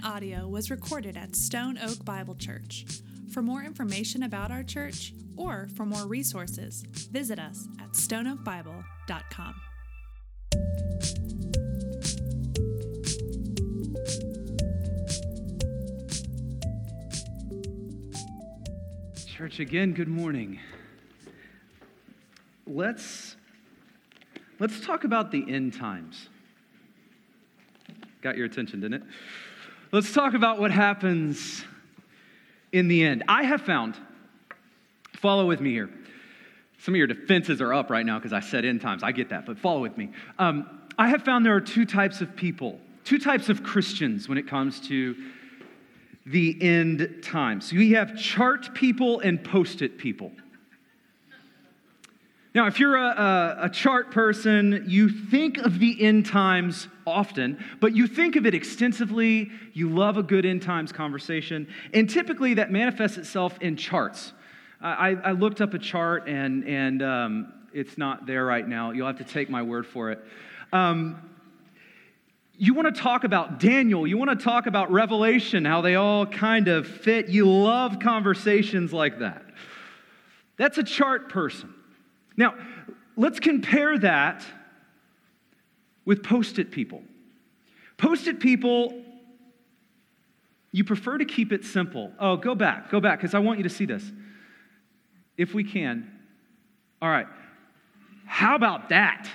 following audio was recorded at Stone Oak Bible Church. For more information about our church or for more resources, visit us at stoneoakbible.com. Church, again, good morning. Let's, let's talk about the end times. Got your attention, didn't it? Let's talk about what happens in the end. I have found, follow with me here. Some of your defenses are up right now because I said end times. I get that, but follow with me. Um, I have found there are two types of people, two types of Christians when it comes to the end times. We have chart people and post it people. Now, if you're a, a, a, chart person, you think of the end times often, but you think of it extensively. You love a good end times conversation, and typically that manifests itself in charts. I, I looked up a chart, and, and um, it's not there right now. You'll have to take my word for it. Um, you want to talk about Daniel, you want to talk about Revelation, how they all kind of fit. You love conversations like that. That's a chart person. Now, let's compare that with post it people. Post it people, you prefer to keep it simple. Oh, go back, go back, because I want you to see this. If we can. All right. How about that?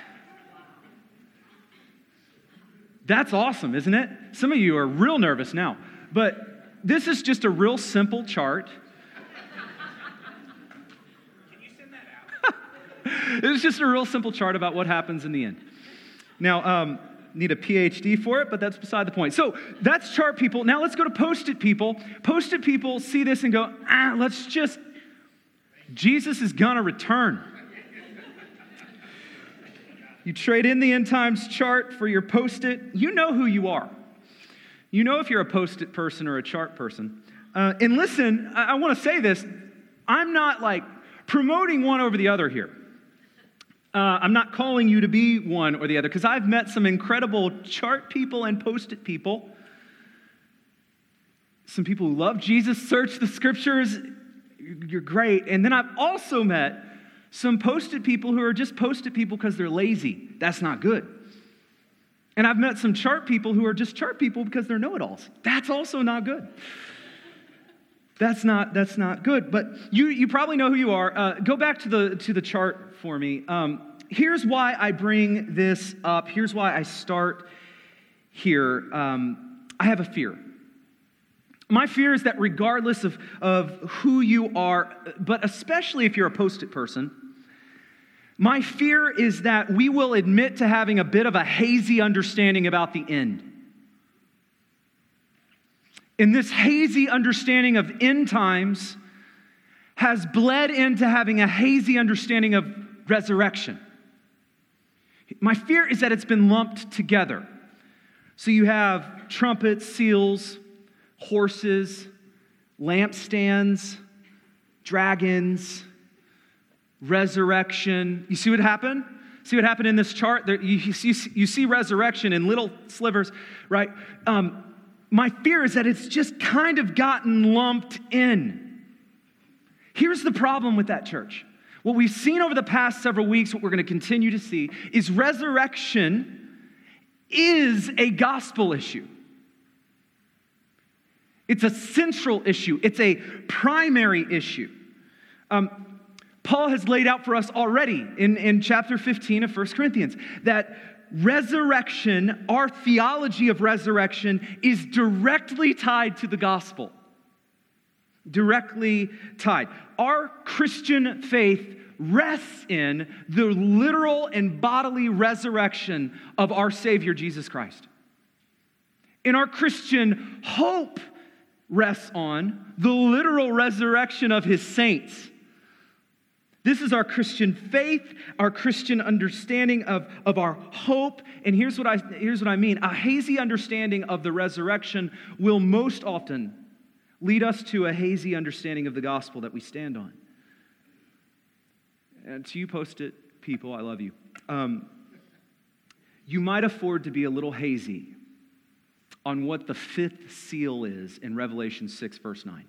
That's awesome, isn't it? Some of you are real nervous now. But this is just a real simple chart. Can you send that out? it's just a real simple chart about what happens in the end. Now, um, need a PhD for it, but that's beside the point. So that's chart people. Now let's go to post it people. Post it people see this and go, ah, let's just, Jesus is gonna return. You trade in the end times chart for your post it. You know who you are. You know if you're a post it person or a chart person. Uh, and listen, I, I want to say this I'm not like promoting one over the other here. Uh, I'm not calling you to be one or the other because I've met some incredible chart people and post it people. Some people who love Jesus, search the scriptures. You're great. And then I've also met some posted people who are just posted people because they're lazy. That's not good. And I've met some chart people who are just chart people because they're know-it-alls. That's also not good. That's not that's not good. But you you probably know who you are. Uh, go back to the to the chart for me. Um, here's why I bring this up. Here's why I start here. Um, I have a fear. My fear is that regardless of, of who you are, but especially if you're a post it person, my fear is that we will admit to having a bit of a hazy understanding about the end. And this hazy understanding of end times has bled into having a hazy understanding of resurrection. My fear is that it's been lumped together. So you have trumpets, seals, horses, lampstands, dragons, resurrection. You see what happened? See what happened in this chart? There, you, you, you, see resurrection in little slivers, right? Um, my fear is that it's just kind of gotten lumped in. Here's the problem with that church. What we've seen over the past several weeks, what we're going to continue to see, is resurrection is a gospel issue. It's a central issue, it's a primary issue. Um, Paul has laid out for us already in, in chapter 15 of 1 Corinthians that resurrection, our theology of resurrection, is directly tied to the gospel. Directly tied. Our Christian faith rests in the literal and bodily resurrection of our Savior Jesus Christ. In our Christian hope rests on the literal resurrection of his saints. This is our Christian faith, our Christian understanding of, of our hope. And here's what, I, here's what I mean a hazy understanding of the resurrection will most often lead us to a hazy understanding of the gospel that we stand on. And to you, post it people, I love you. Um, you might afford to be a little hazy on what the fifth seal is in Revelation 6, verse 9.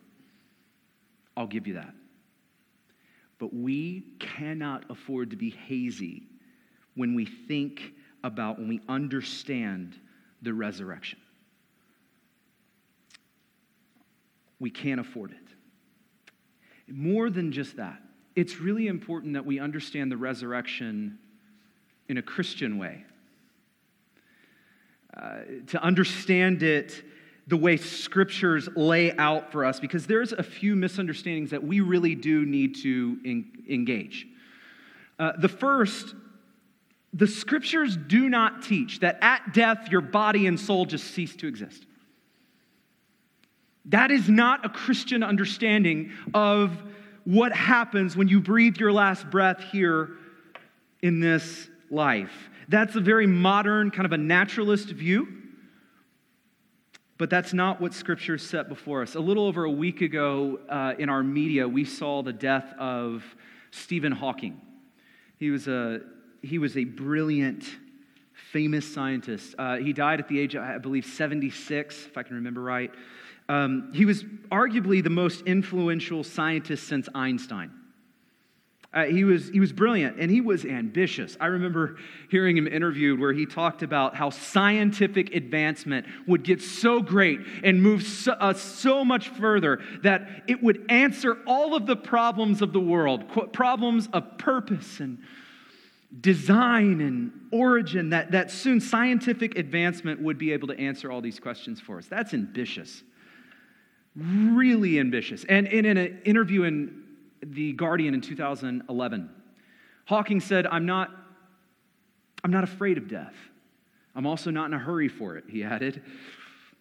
I'll give you that. But we cannot afford to be hazy when we think about, when we understand the resurrection. We can't afford it. More than just that, it's really important that we understand the resurrection in a Christian way. Uh, to understand it the way scriptures lay out for us, because there's a few misunderstandings that we really do need to engage. Uh, the first, the scriptures do not teach that at death your body and soul just cease to exist. That is not a Christian understanding of what happens when you breathe your last breath here in this life. That's a very modern, kind of a naturalist view. But that's not what Scripture set before us. A little over a week ago uh, in our media, we saw the death of Stephen Hawking. He was a, he was a brilliant, famous scientist. Uh, he died at the age of, I believe, 76, if I can remember right. Um, he was arguably the most influential scientist since Einstein. Uh, he, was, he was brilliant and he was ambitious. I remember hearing him interviewed where he talked about how scientific advancement would get so great and move so, uh, so much further that it would answer all of the problems of the world, qu- problems of purpose and design and origin, that, that soon scientific advancement would be able to answer all these questions for us. That's ambitious really ambitious. And, in an interview in The Guardian in 2011, Hawking said, I'm not, I'm not afraid of death. I'm also not in a hurry for it, he added.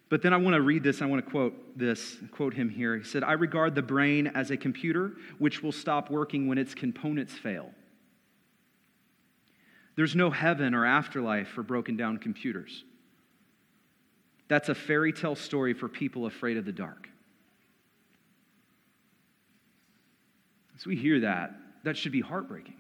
But then I want to read this. I want to quote this, quote him here. He said, I regard the brain as a computer which will stop working when its components fail. There's no heaven or afterlife for broken down computers. That's a fairy tale story for people afraid of the dark. As we hear that, that should be heartbreaking.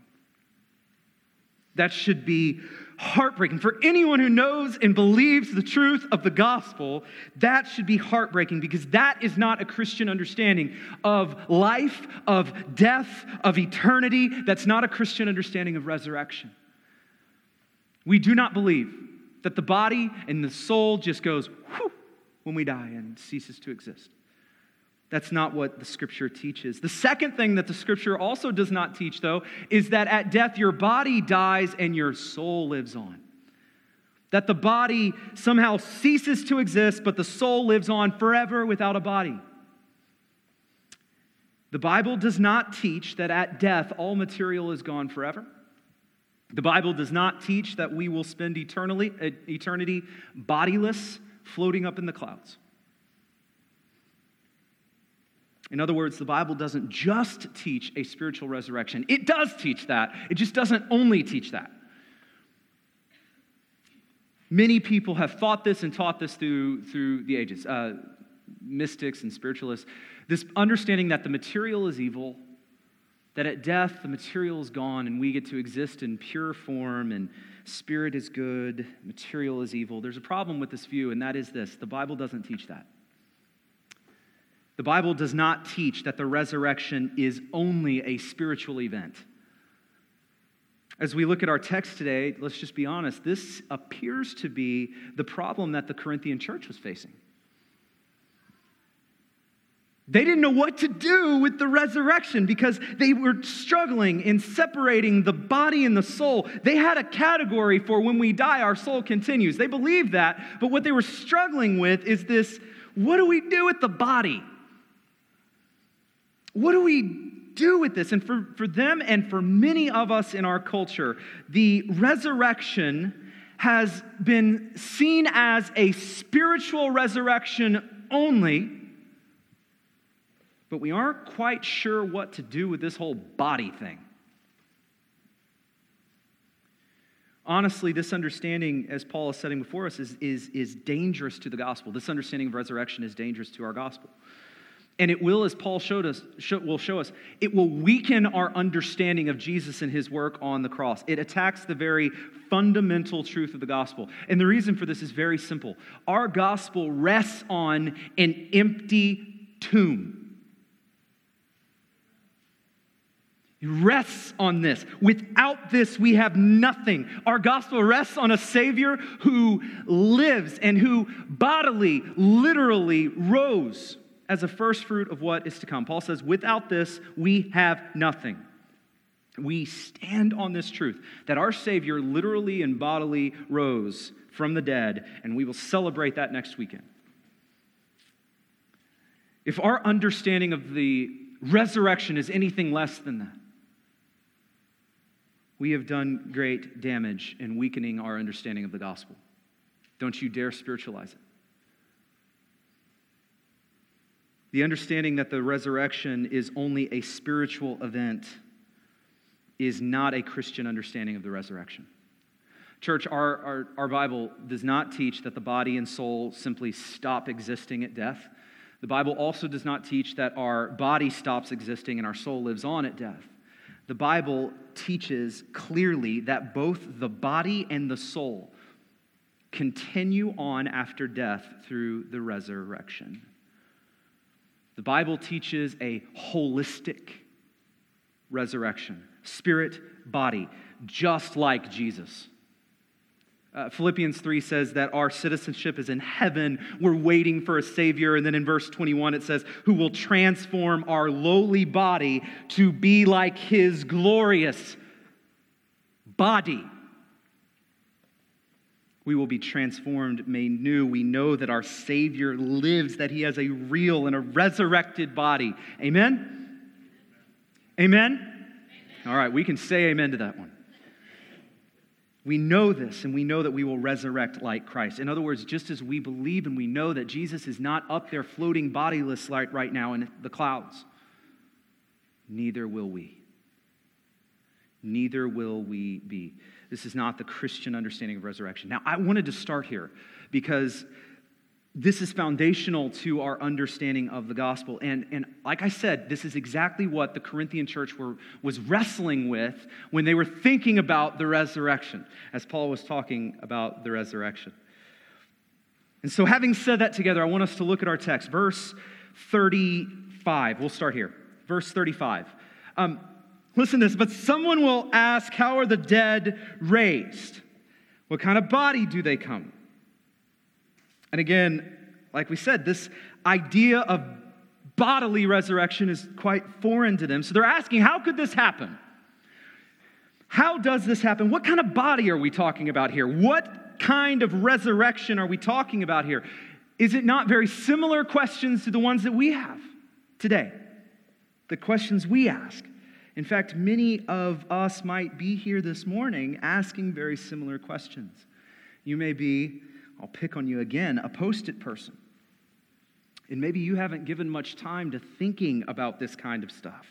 That should be heartbreaking. For anyone who knows and believes the truth of the gospel, that should be heartbreaking because that is not a Christian understanding of life, of death, of eternity. That's not a Christian understanding of resurrection. We do not believe that the body and the soul just goes when we die and ceases to exist. That's not what the scripture teaches. The second thing that the scripture also does not teach, though, is that at death your body dies and your soul lives on. That the body somehow ceases to exist, but the soul lives on forever without a body. The Bible does not teach that at death all material is gone forever. The Bible does not teach that we will spend eternally, uh, eternity bodiless, floating up in the clouds. In other words, the Bible doesn't just teach a spiritual resurrection. It does teach that, it just doesn't only teach that. Many people have thought this and taught this through, through the ages, uh, mystics and spiritualists. This understanding that the material is evil, that at death the material is gone and we get to exist in pure form and spirit is good, material is evil. There's a problem with this view, and that is this the Bible doesn't teach that. The Bible does not teach that the resurrection is only a spiritual event. As we look at our text today, let's just be honest, this appears to be the problem that the Corinthian church was facing. They didn't know what to do with the resurrection because they were struggling in separating the body and the soul. They had a category for when we die, our soul continues. They believed that, but what they were struggling with is this what do we do with the body? What do we do with this? And for, for them and for many of us in our culture, the resurrection has been seen as a spiritual resurrection only, but we aren't quite sure what to do with this whole body thing. Honestly, this understanding, as Paul is setting before us, is, is, is dangerous to the gospel. This understanding of resurrection is dangerous to our gospel. And it will, as Paul showed us, will show us, it will weaken our understanding of Jesus and his work on the cross. It attacks the very fundamental truth of the gospel. And the reason for this is very simple our gospel rests on an empty tomb. It rests on this. Without this, we have nothing. Our gospel rests on a Savior who lives and who bodily, literally rose as a first fruit of what is to come. Paul says, without this, we have nothing. We stand on this truth that our Savior literally and bodily rose from the dead, and we will celebrate that next weekend. If our understanding of the resurrection is anything less than that, we have done great damage in weakening our understanding of the gospel. Don't you dare spiritualize it. The understanding that the resurrection is only a spiritual event is not a Christian understanding of the resurrection. Church, our, our, our, Bible does not teach that the body and soul simply stop existing at death. The Bible also does not teach that our body stops existing and our soul lives on at death. The Bible teaches clearly that both the body and the soul continue on after death through the resurrection. The Bible teaches a holistic resurrection, spirit, body, just like Jesus. Uh, Philippians 3 says that our citizenship is in heaven. We're waiting for a Savior. And then in verse 21, it says, who will transform our lowly body to be like His glorious body. We will be transformed, made new. We know that our Savior lives, that He has a real and a resurrected body. Amen? Amen? amen? All right, we can say amen to that one. We know this, and we know that we will resurrect like Christ. In other words, just as we believe and we know that Jesus is not up there floating bodiless like right now in the clouds, neither will we. Neither will we be. This is not the Christian understanding of resurrection. Now, I wanted to start here because this is foundational to our understanding of the gospel. And, and like I said, this is exactly what the Corinthian church were, was wrestling with when they were thinking about the resurrection, as Paul was talking about the resurrection. And so, having said that together, I want us to look at our text, verse 35. We'll start here. Verse 35. Um, listen to this. But someone will ask, How are the dead raised? What kind of body do they come? And again, like we said, this idea of bodily resurrection is quite foreign to them. So they're asking, how could this happen? How does this happen? What kind of body are we talking about here? What kind of resurrection are we talking about here? Is it not very similar questions to the ones that we have today? The questions we ask. In fact, many of us might be here this morning asking very similar questions. You may be I'll pick on you again, a post it person. And maybe you haven't given much time to thinking about this kind of stuff.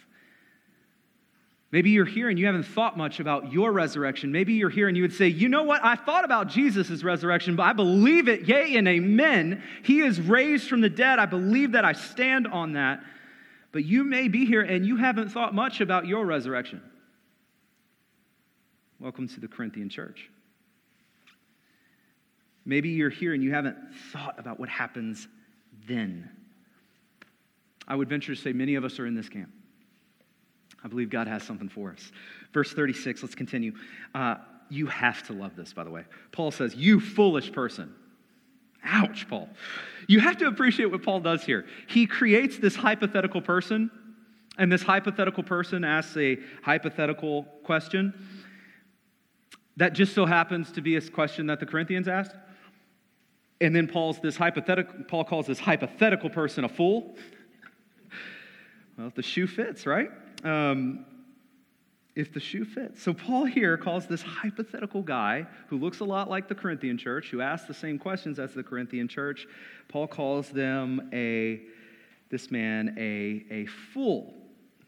Maybe you're here and you haven't thought much about your resurrection. Maybe you're here and you would say, you know what? I thought about Jesus' resurrection, but I believe it, yea and amen. He is raised from the dead. I believe that. I stand on that. But you may be here and you haven't thought much about your resurrection. Welcome to the Corinthian church. Maybe you're here and you haven't thought about what happens then. I would venture to say many of us are in this camp. I believe God has something for us. Verse 36, let's continue. Uh, you have to love this, by the way. Paul says, You foolish person. Ouch, Paul. You have to appreciate what Paul does here. He creates this hypothetical person, and this hypothetical person asks a hypothetical question that just so happens to be a question that the Corinthians asked. And then Paul's this hypothetical, Paul calls this hypothetical person a fool. well, if the shoe fits, right? Um, if the shoe fits. So Paul here calls this hypothetical guy who looks a lot like the Corinthian church, who asks the same questions as the Corinthian church. Paul calls them a this man a, a fool.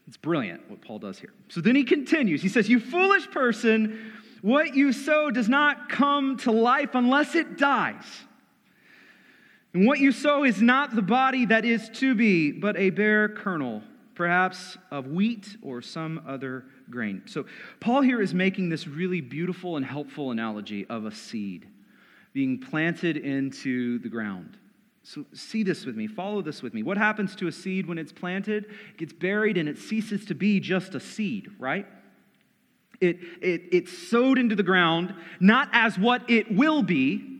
It's brilliant what Paul does here. So then he continues. He says, You foolish person, what you sow does not come to life unless it dies. And what you sow is not the body that is to be, but a bare kernel, perhaps of wheat or some other grain. So, Paul here is making this really beautiful and helpful analogy of a seed being planted into the ground. So, see this with me, follow this with me. What happens to a seed when it's planted? It gets buried and it ceases to be just a seed, right? It, it, it's sowed into the ground, not as what it will be,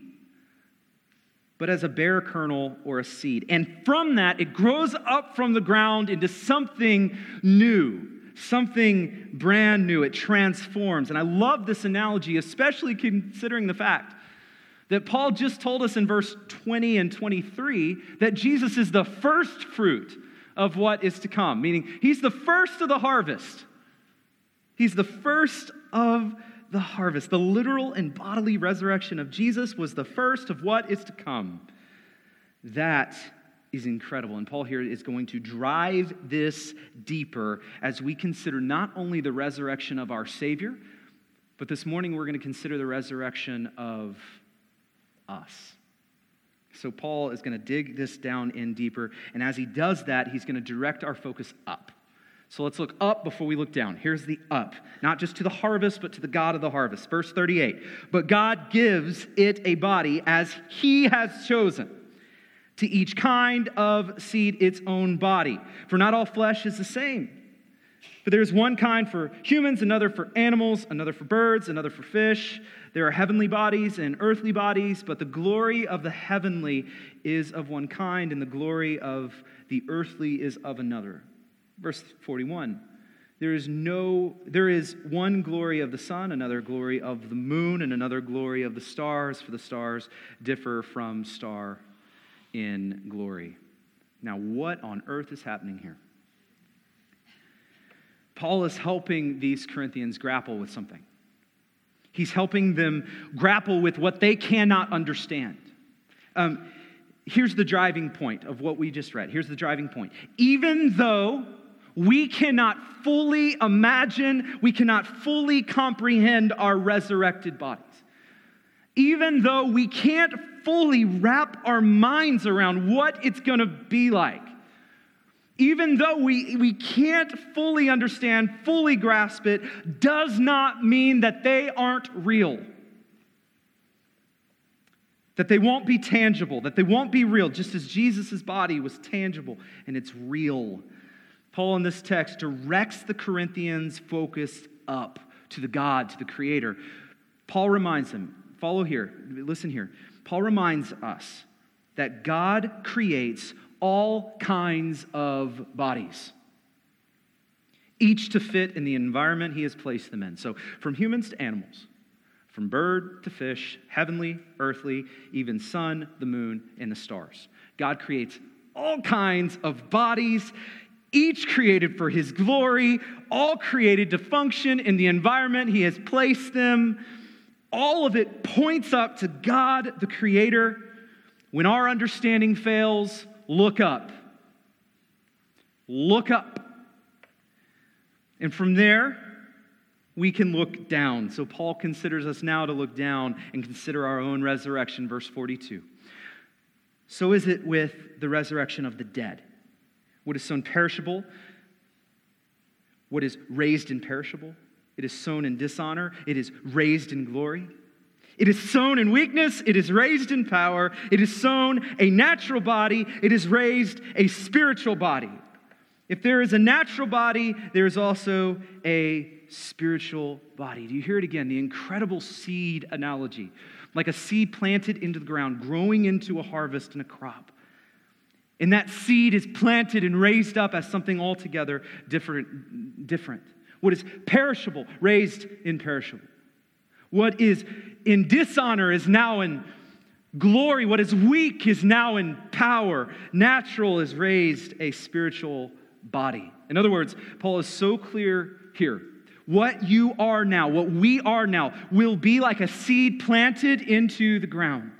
but as a bare kernel or a seed. And from that, it grows up from the ground into something new, something brand new. It transforms. And I love this analogy, especially considering the fact that Paul just told us in verse 20 and 23 that Jesus is the first fruit of what is to come, meaning he's the first of the harvest. He's the first of the harvest. The literal and bodily resurrection of Jesus was the first of what is to come. That is incredible. And Paul here is going to drive this deeper as we consider not only the resurrection of our Savior, but this morning we're going to consider the resurrection of us. So Paul is going to dig this down in deeper. And as he does that, he's going to direct our focus up. So let's look up before we look down. Here's the up, not just to the harvest, but to the God of the harvest. Verse 38 But God gives it a body as he has chosen. To each kind of seed, its own body. For not all flesh is the same. For there is one kind for humans, another for animals, another for birds, another for fish. There are heavenly bodies and earthly bodies, but the glory of the heavenly is of one kind, and the glory of the earthly is of another. Verse 41 there is no there is one glory of the sun another glory of the moon and another glory of the stars for the stars differ from star in glory. Now what on earth is happening here? Paul is helping these corinthians grapple with something. He's helping them grapple with what they cannot understand. Um, here's the driving point of what we just read. Here's the driving point. Even though we cannot fully imagine, we cannot fully comprehend our resurrected bodies. Even though we can't fully wrap our minds around what it's going to be like, even though we, we can't fully understand, fully grasp it, does not mean that they aren't real. That they won't be tangible, that they won't be real, just as Jesus' body was tangible and it's real Paul in this text directs the Corinthians' focus up to the God, to the Creator. Paul reminds them, follow here, listen here. Paul reminds us that God creates all kinds of bodies, each to fit in the environment he has placed them in. So, from humans to animals, from bird to fish, heavenly, earthly, even sun, the moon, and the stars. God creates all kinds of bodies each created for his glory, all created to function in the environment he has placed them. All of it points up to God, the Creator. When our understanding fails, look up. Look up. And from there, we can look down. So Paul considers us now to look down and consider our own resurrection, verse 42. So is it with the resurrection of the dead. What is sown perishable, what is raised imperishable, it is sown in dishonor, it is raised in glory. It is sown in weakness, it is raised in power. It is sown a natural body, it is raised a spiritual body. If there is a natural body, there is also a spiritual body. Do you hear it again? The incredible seed analogy. Like a seed planted into the ground, growing into a harvest and a crop. And that seed is planted and raised up as something altogether different. different. What is perishable, raised imperishable. What is in dishonor is now in glory. What is weak is now in power. Natural is raised a spiritual body. In other words, Paul is so clear here. What you are now, what we are now, will be like a seed planted into the ground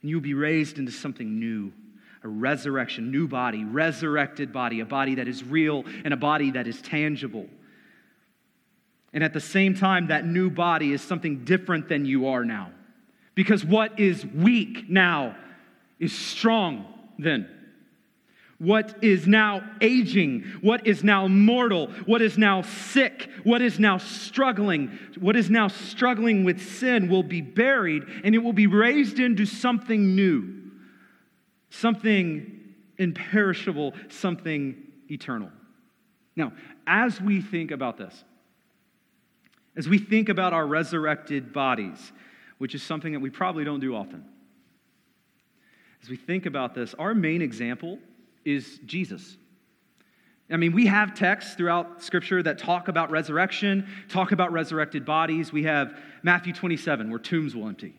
and you'll be raised into something new a resurrection, new body, resurrected body, a body that is real and a body that is tangible. And at the same time, that new body is something different than you are now Because what is weak now is strong then. What is now aging, what is now mortal, what is now sick, what is now struggling, what is now struggling with sin will be buried and it will be raised into something new, something imperishable, something eternal. Now, as we think about this, as we think about our resurrected bodies, which is something that we probably don't do often, as we think about this, our main example is Jesus. I mean, we have texts throughout Scripture that talk about resurrection, talk about resurrected bodies. We have Matthew 27, where tombs will empty.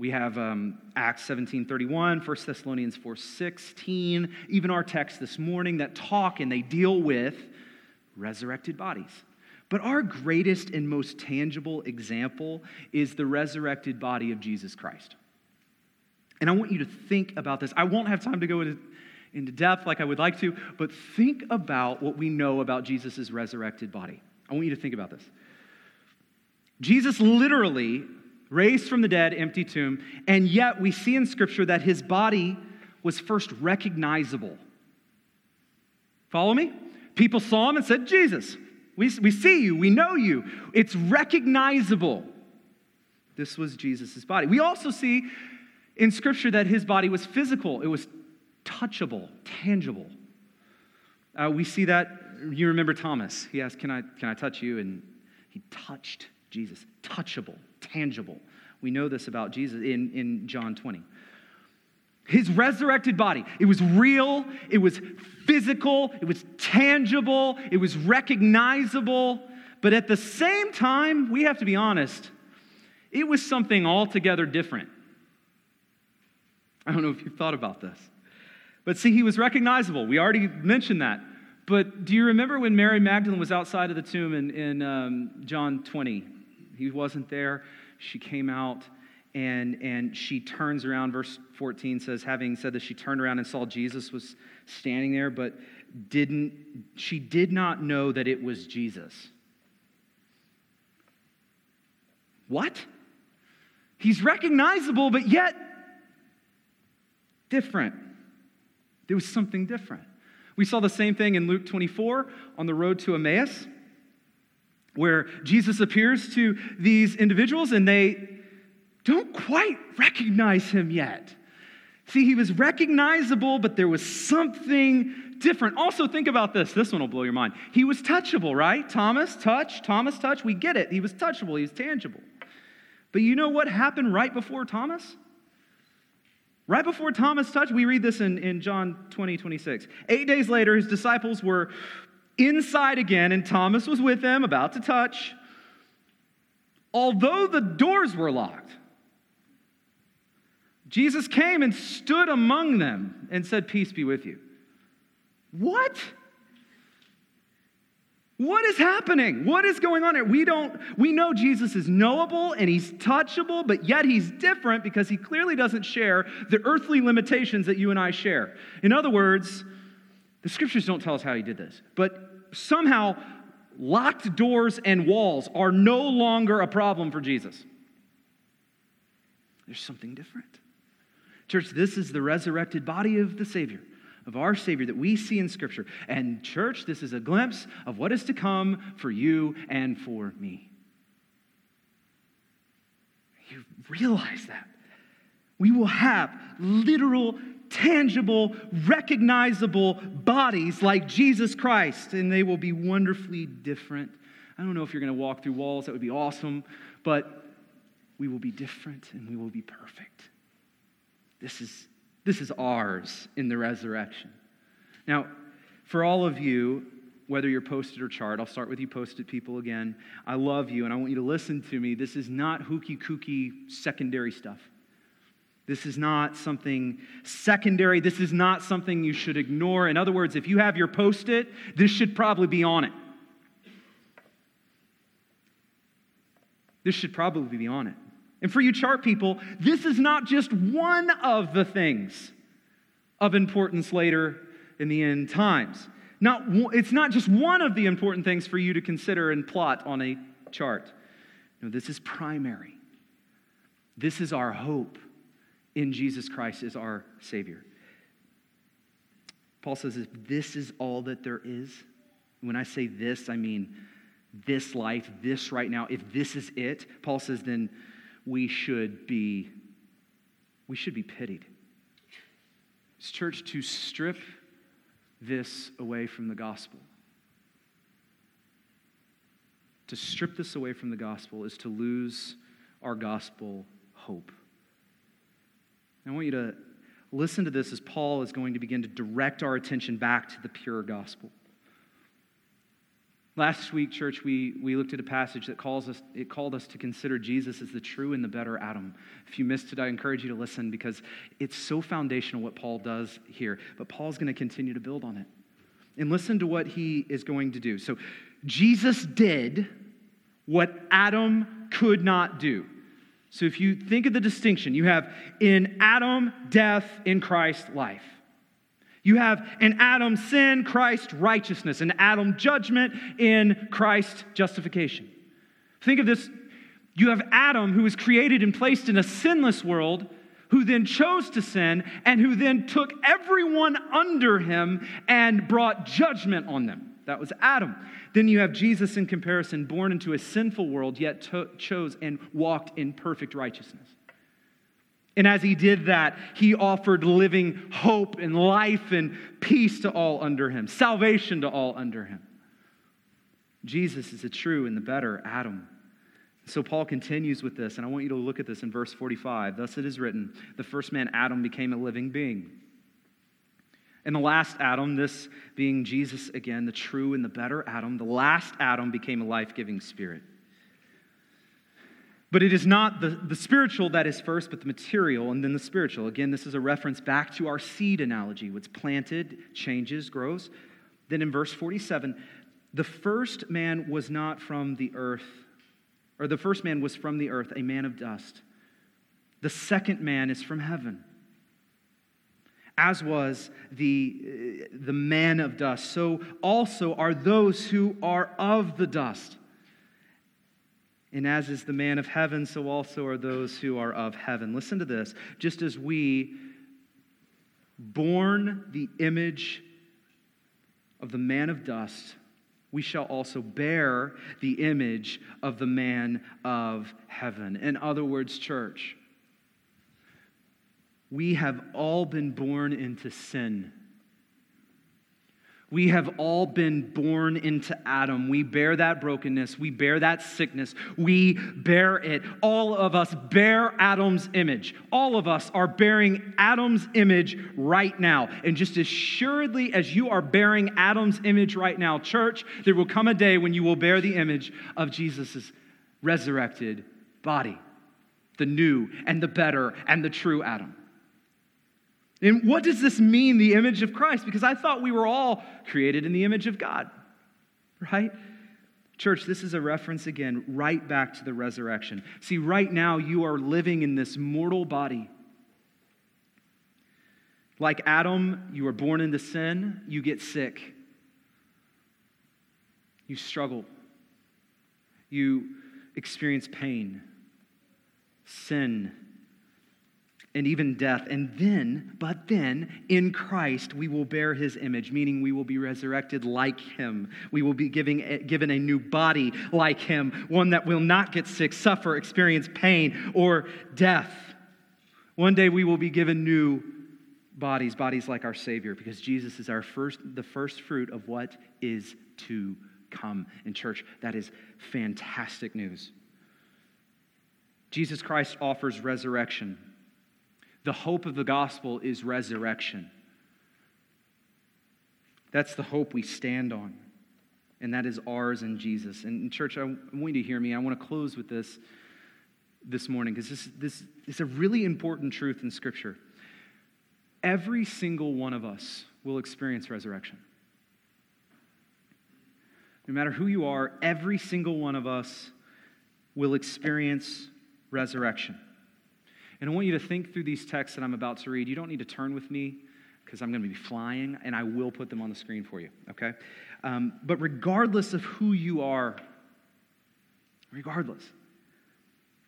We have um, Acts 17 31, 1 Thessalonians 4.16, even our text this morning that talk and they deal with resurrected bodies. But our greatest and most tangible example is the resurrected body of Jesus Christ. And I want you to think about this. I won't have time to go into, into depth like I would like to, but think about what we know about Jesus' resurrected body. I want you to think about this. Jesus literally raised from the dead, empty tomb, and yet we see in Scripture that his body was first recognizable. Follow me? People saw him and said, Jesus, we, we see you, we know you. It's recognizable. This was Jesus' body. We also see in Scripture that his body was physical, it was touchable, tangible. Uh, we see that, you remember Thomas. He asked, can I, can I touch you? And he touched Jesus. Touchable, tangible. We know this about Jesus in, in John 20. His resurrected body, it was real, it was physical, it was tangible, it was recognizable. But at the same time, we have to be honest, it was something altogether different. I don't know if you've thought about this. But see, he was recognizable. We already mentioned that. But do you remember when Mary Magdalene was outside of the tomb in, in um, John 20? He wasn't there. She came out and, and she turns around. Verse 14 says, having said this, she turned around and saw Jesus was standing there, but didn't, she did not know that it was Jesus. What? He's recognizable, but yet different. There was something different. We saw the same thing in Luke 24 on the road to Emmaus, where Jesus appears to these individuals and they don't quite recognize him yet. See, he was recognizable, but there was something different. Also, think about this. This one will blow your mind. He was touchable, right? Thomas, touch, Thomas, touch. We get it. He was touchable, he was tangible. But you know what happened right before Thomas? Right before Thomas touched, we read this in, in John 20, 26. Eight days later, his disciples were inside again, and Thomas was with them, about to touch. Although the doors were locked, Jesus came and stood among them and said, Peace be with you. What? What is happening? What is going on here? We don't we know Jesus is knowable and he's touchable, but yet he's different because he clearly doesn't share the earthly limitations that you and I share. In other words, the scriptures don't tell us how he did this, but somehow locked doors and walls are no longer a problem for Jesus. There's something different. Church, this is the resurrected body of the Savior of our Savior that we see in Scripture. And, church, this is a glimpse of what is to come for you and for me. You realize that. We will have literal, tangible, recognizable bodies like Jesus Christ, and they will be wonderfully different. I don't know if you're going to walk through walls, that would be awesome, but we will be different and we will be perfect. This is this is ours in the resurrection. Now, for all of you, whether you're posted or chart, I'll start with you posted people again. I love you and I want you to listen to me. This is not hooky kooky secondary stuff. This is not something secondary. This is not something you should ignore. In other words, if you have your post it, this should probably be on it. This should probably be on it. And for you chart people, this is not just one of the things of importance later in the end times. Not, it's not just one of the important things for you to consider and plot on a chart. No, this is primary. This is our hope in Jesus Christ as our Savior. Paul says, if this is all that there is, when I say this, I mean this life, this right now, if this is it, Paul says, then we should be, we should be pitied. It's church to strip this away from the gospel. To strip this away from the gospel is to lose our gospel hope. I want you to listen to this as Paul is going to begin to direct our attention back to the pure gospel. Last week, church, we, we looked at a passage that calls us, it called us to consider Jesus as the true and the better Adam. If you missed it, I encourage you to listen because it's so foundational what Paul does here. But Paul's going to continue to build on it. And listen to what he is going to do. So, Jesus did what Adam could not do. So, if you think of the distinction, you have in Adam, death, in Christ, life. You have in Adam sin, Christ righteousness, in Adam judgment, in Christ justification. Think of this you have Adam who was created and placed in a sinless world, who then chose to sin, and who then took everyone under him and brought judgment on them. That was Adam. Then you have Jesus in comparison, born into a sinful world, yet to- chose and walked in perfect righteousness. And as he did that, he offered living hope and life and peace to all under him, salvation to all under him. Jesus is the true and the better Adam. So Paul continues with this, and I want you to look at this in verse 45. Thus it is written the first man, Adam, became a living being. And the last Adam, this being Jesus again, the true and the better Adam, the last Adam became a life giving spirit. But it is not the, the spiritual that is first, but the material and then the spiritual. Again, this is a reference back to our seed analogy. What's planted changes, grows. Then in verse 47, the first man was not from the earth, or the first man was from the earth, a man of dust. The second man is from heaven. As was the, uh, the man of dust, so also are those who are of the dust. And as is the man of heaven, so also are those who are of heaven. Listen to this. Just as we, born the image of the man of dust, we shall also bear the image of the man of heaven. In other words, church, we have all been born into sin. We have all been born into Adam. We bear that brokenness. We bear that sickness. We bear it. All of us bear Adam's image. All of us are bearing Adam's image right now. And just as assuredly as you are bearing Adam's image right now, church, there will come a day when you will bear the image of Jesus' resurrected body, the new and the better and the true Adam. And what does this mean, the image of Christ? Because I thought we were all created in the image of God, right? Church, this is a reference again right back to the resurrection. See, right now you are living in this mortal body. Like Adam, you are born into sin, you get sick, you struggle, you experience pain, sin and even death. And then, but then, in Christ, we will bear his image, meaning we will be resurrected like him. We will be giving, eh, given a new body like him, one that will not get sick, suffer, experience pain, or death. One day we will be given new bodies, bodies like our Savior, because Jesus is our first, the first fruit of what is to come in church. That is fantastic news. Jesus Christ offers resurrection the hope of the gospel is resurrection. That's the hope we stand on, and that is ours in Jesus. And, church, I want you to hear me. I want to close with this this morning because this, this is a really important truth in Scripture. Every single one of us will experience resurrection. No matter who you are, every single one of us will experience resurrection. And I want you to think through these texts that I'm about to read. You don't need to turn with me because I'm going to be flying and I will put them on the screen for you, okay? Um, but regardless of who you are, regardless,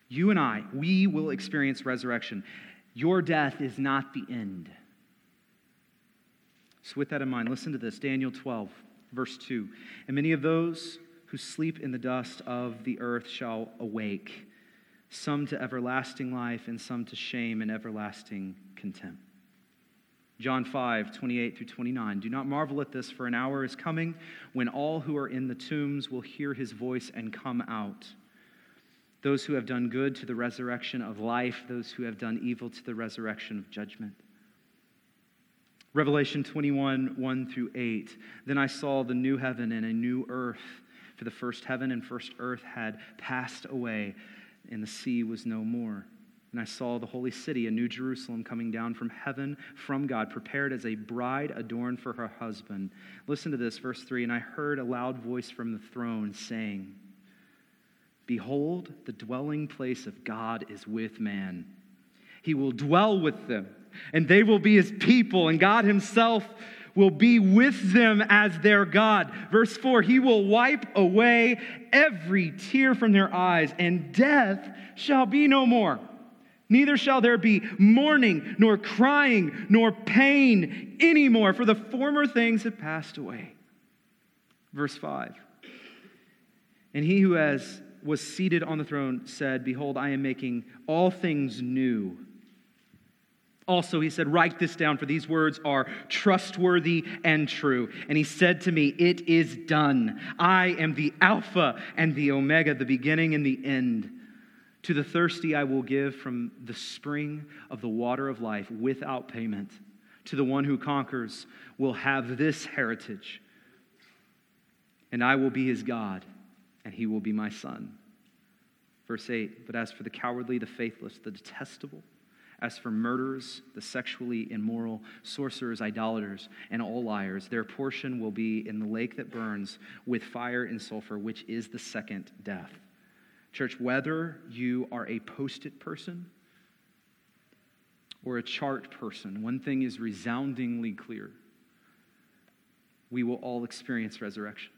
You and I, we will experience resurrection. Your death is not the end. So, with that in mind, listen to this Daniel 12, verse 2. And many of those who sleep in the dust of the earth shall awake, some to everlasting life, and some to shame and everlasting contempt. John 5, 28 through 29. Do not marvel at this, for an hour is coming when all who are in the tombs will hear his voice and come out. Those who have done good to the resurrection of life, those who have done evil to the resurrection of judgment. Revelation 21, 1 through 8. Then I saw the new heaven and a new earth, for the first heaven and first earth had passed away, and the sea was no more. And I saw the holy city, a new Jerusalem, coming down from heaven from God, prepared as a bride adorned for her husband. Listen to this, verse 3. And I heard a loud voice from the throne saying, Behold, the dwelling place of God is with man. He will dwell with them and they will be his people, and God himself will be with them as their God. Verse 4 He will wipe away every tear from their eyes, and death shall be no more. Neither shall there be mourning, nor crying, nor pain anymore, for the former things have passed away. Verse 5 And he who has was seated on the throne said, Behold, I am making all things new. Also, he said, Write this down, for these words are trustworthy and true. And he said to me, It is done. I am the Alpha and the Omega, the beginning and the end. To the thirsty, I will give from the spring of the water of life without payment. To the one who conquers, will have this heritage. And I will be his God, and he will be my son. Verse 8 But as for the cowardly, the faithless, the detestable, as for murderers, the sexually immoral, sorcerers, idolaters, and all liars, their portion will be in the lake that burns with fire and sulfur, which is the second death. Church, whether you are a post it person or a chart person, one thing is resoundingly clear we will all experience resurrection.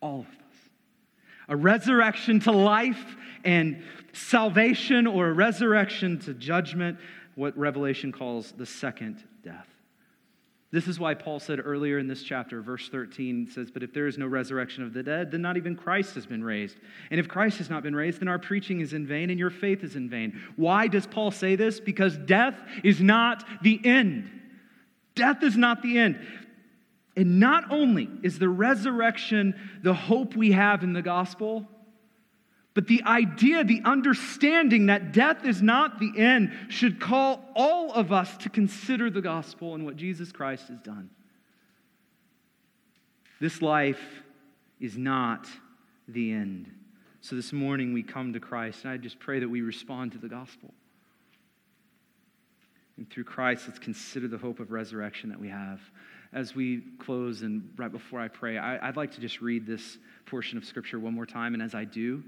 All of us a resurrection to life and salvation, or a resurrection to judgment, what Revelation calls the second death. This is why Paul said earlier in this chapter, verse 13 says, But if there is no resurrection of the dead, then not even Christ has been raised. And if Christ has not been raised, then our preaching is in vain and your faith is in vain. Why does Paul say this? Because death is not the end. Death is not the end. And not only is the resurrection the hope we have in the gospel, but the idea, the understanding that death is not the end should call all of us to consider the gospel and what Jesus Christ has done. This life is not the end. So this morning we come to Christ, and I just pray that we respond to the gospel. And through Christ, let's consider the hope of resurrection that we have as we close and right before I pray, I, would like to just read this portion of Scripture one more time. And as I do,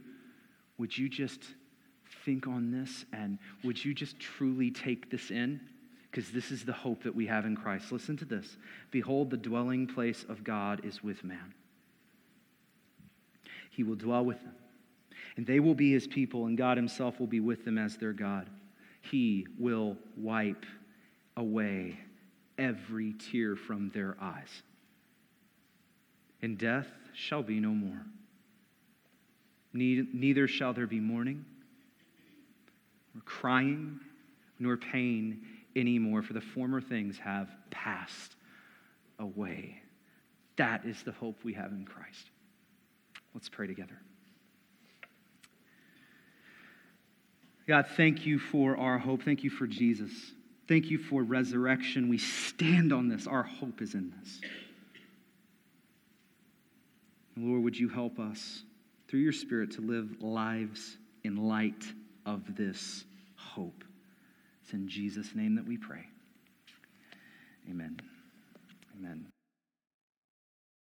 would you just think on this and would you just truly take this in? Because this is the hope that we have in Christ. Listen to this Behold, the dwelling place of God is with man. He will dwell with them, and they will be his people, and God himself will be with them as their God. He will wipe away every tear from their eyes. And death shall be no more. Neither shall there be mourning, nor crying, nor pain anymore, for the former things have passed away. That is the hope we have in Christ. Let's pray together. God, thank you for our hope. Thank you for Jesus. Thank you for resurrection. We stand on this. Our hope is in this. Lord, would you help us through your Spirit to live lives in light of this hope? It's in Jesus' name that we pray. Amen. Amen.